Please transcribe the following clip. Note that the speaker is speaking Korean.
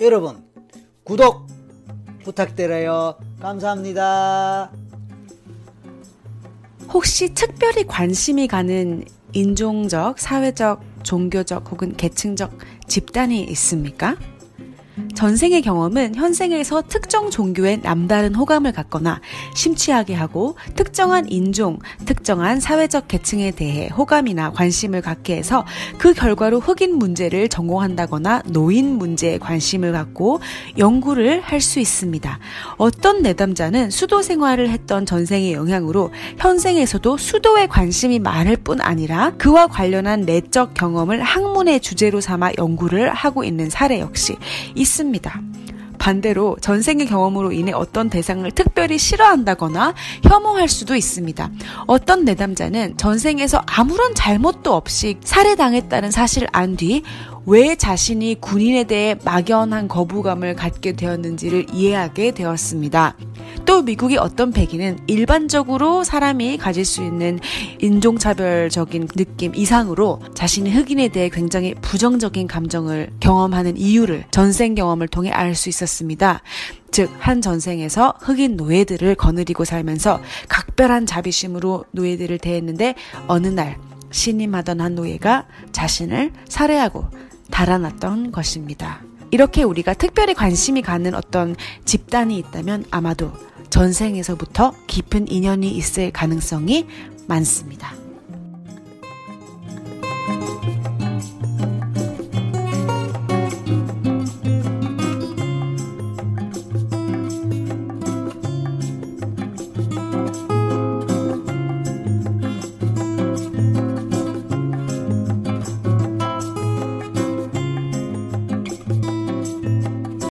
여러분 구독 부탁드려요. 감사합니다. 혹시 특별히 관심이 가는 인종적, 사회적, 종교적 혹은 계층적 집단이 있습니까? 전생의 경험은 현생에서 특정 종교에 남다른 호감을 갖거나 심취하게 하고 특정한 인종, 특정한 사회적 계층에 대해 호감이나 관심을 갖게 해서 그 결과로 흑인 문제를 전공한다거나 노인 문제에 관심을 갖고 연구를 할 수 있습니다. 어떤 내담자는 수도 생활을 했던 전생의 영향으로 현생에서도 수도에 관심이 많을 뿐 아니라 그와 관련한 내적 경험을 학문의 주제로 삼아 연구를 하고 있는 사례 역시 있습니다. 반대로 전생의 경험으로 인해 어떤 대상을 특별히 싫어한다거나 혐오할 수도 있습니다. 어떤 내담자는 전생에서 아무런 잘못도 없이 살해당했다는 사실을 안 뒤 왜 자신이 군인에 대해 막연한 거부감을 갖게 되었는지를 이해하게 되었습니다. 또 미국의 어떤 백인은 일반적으로 사람이 가질 수 있는 인종차별적인 느낌 이상으로 자신이 흑인에 대해 굉장히 부정적인 감정을 경험하는 이유를 전생 경험을 통해 알 수 있었습니다. 즉, 한 전생에서 흑인 노예들을 거느리고 살면서 각별한 자비심으로 노예들을 대했는데 어느 날 신임하던 한 노예가 자신을 살해하고 달아났던 것입니다. 이렇게 우리가 특별히 관심이 가는 어떤 집단이 있다면 아마도 전생에서부터 깊은 인연이 있을 가능성이 많습니다.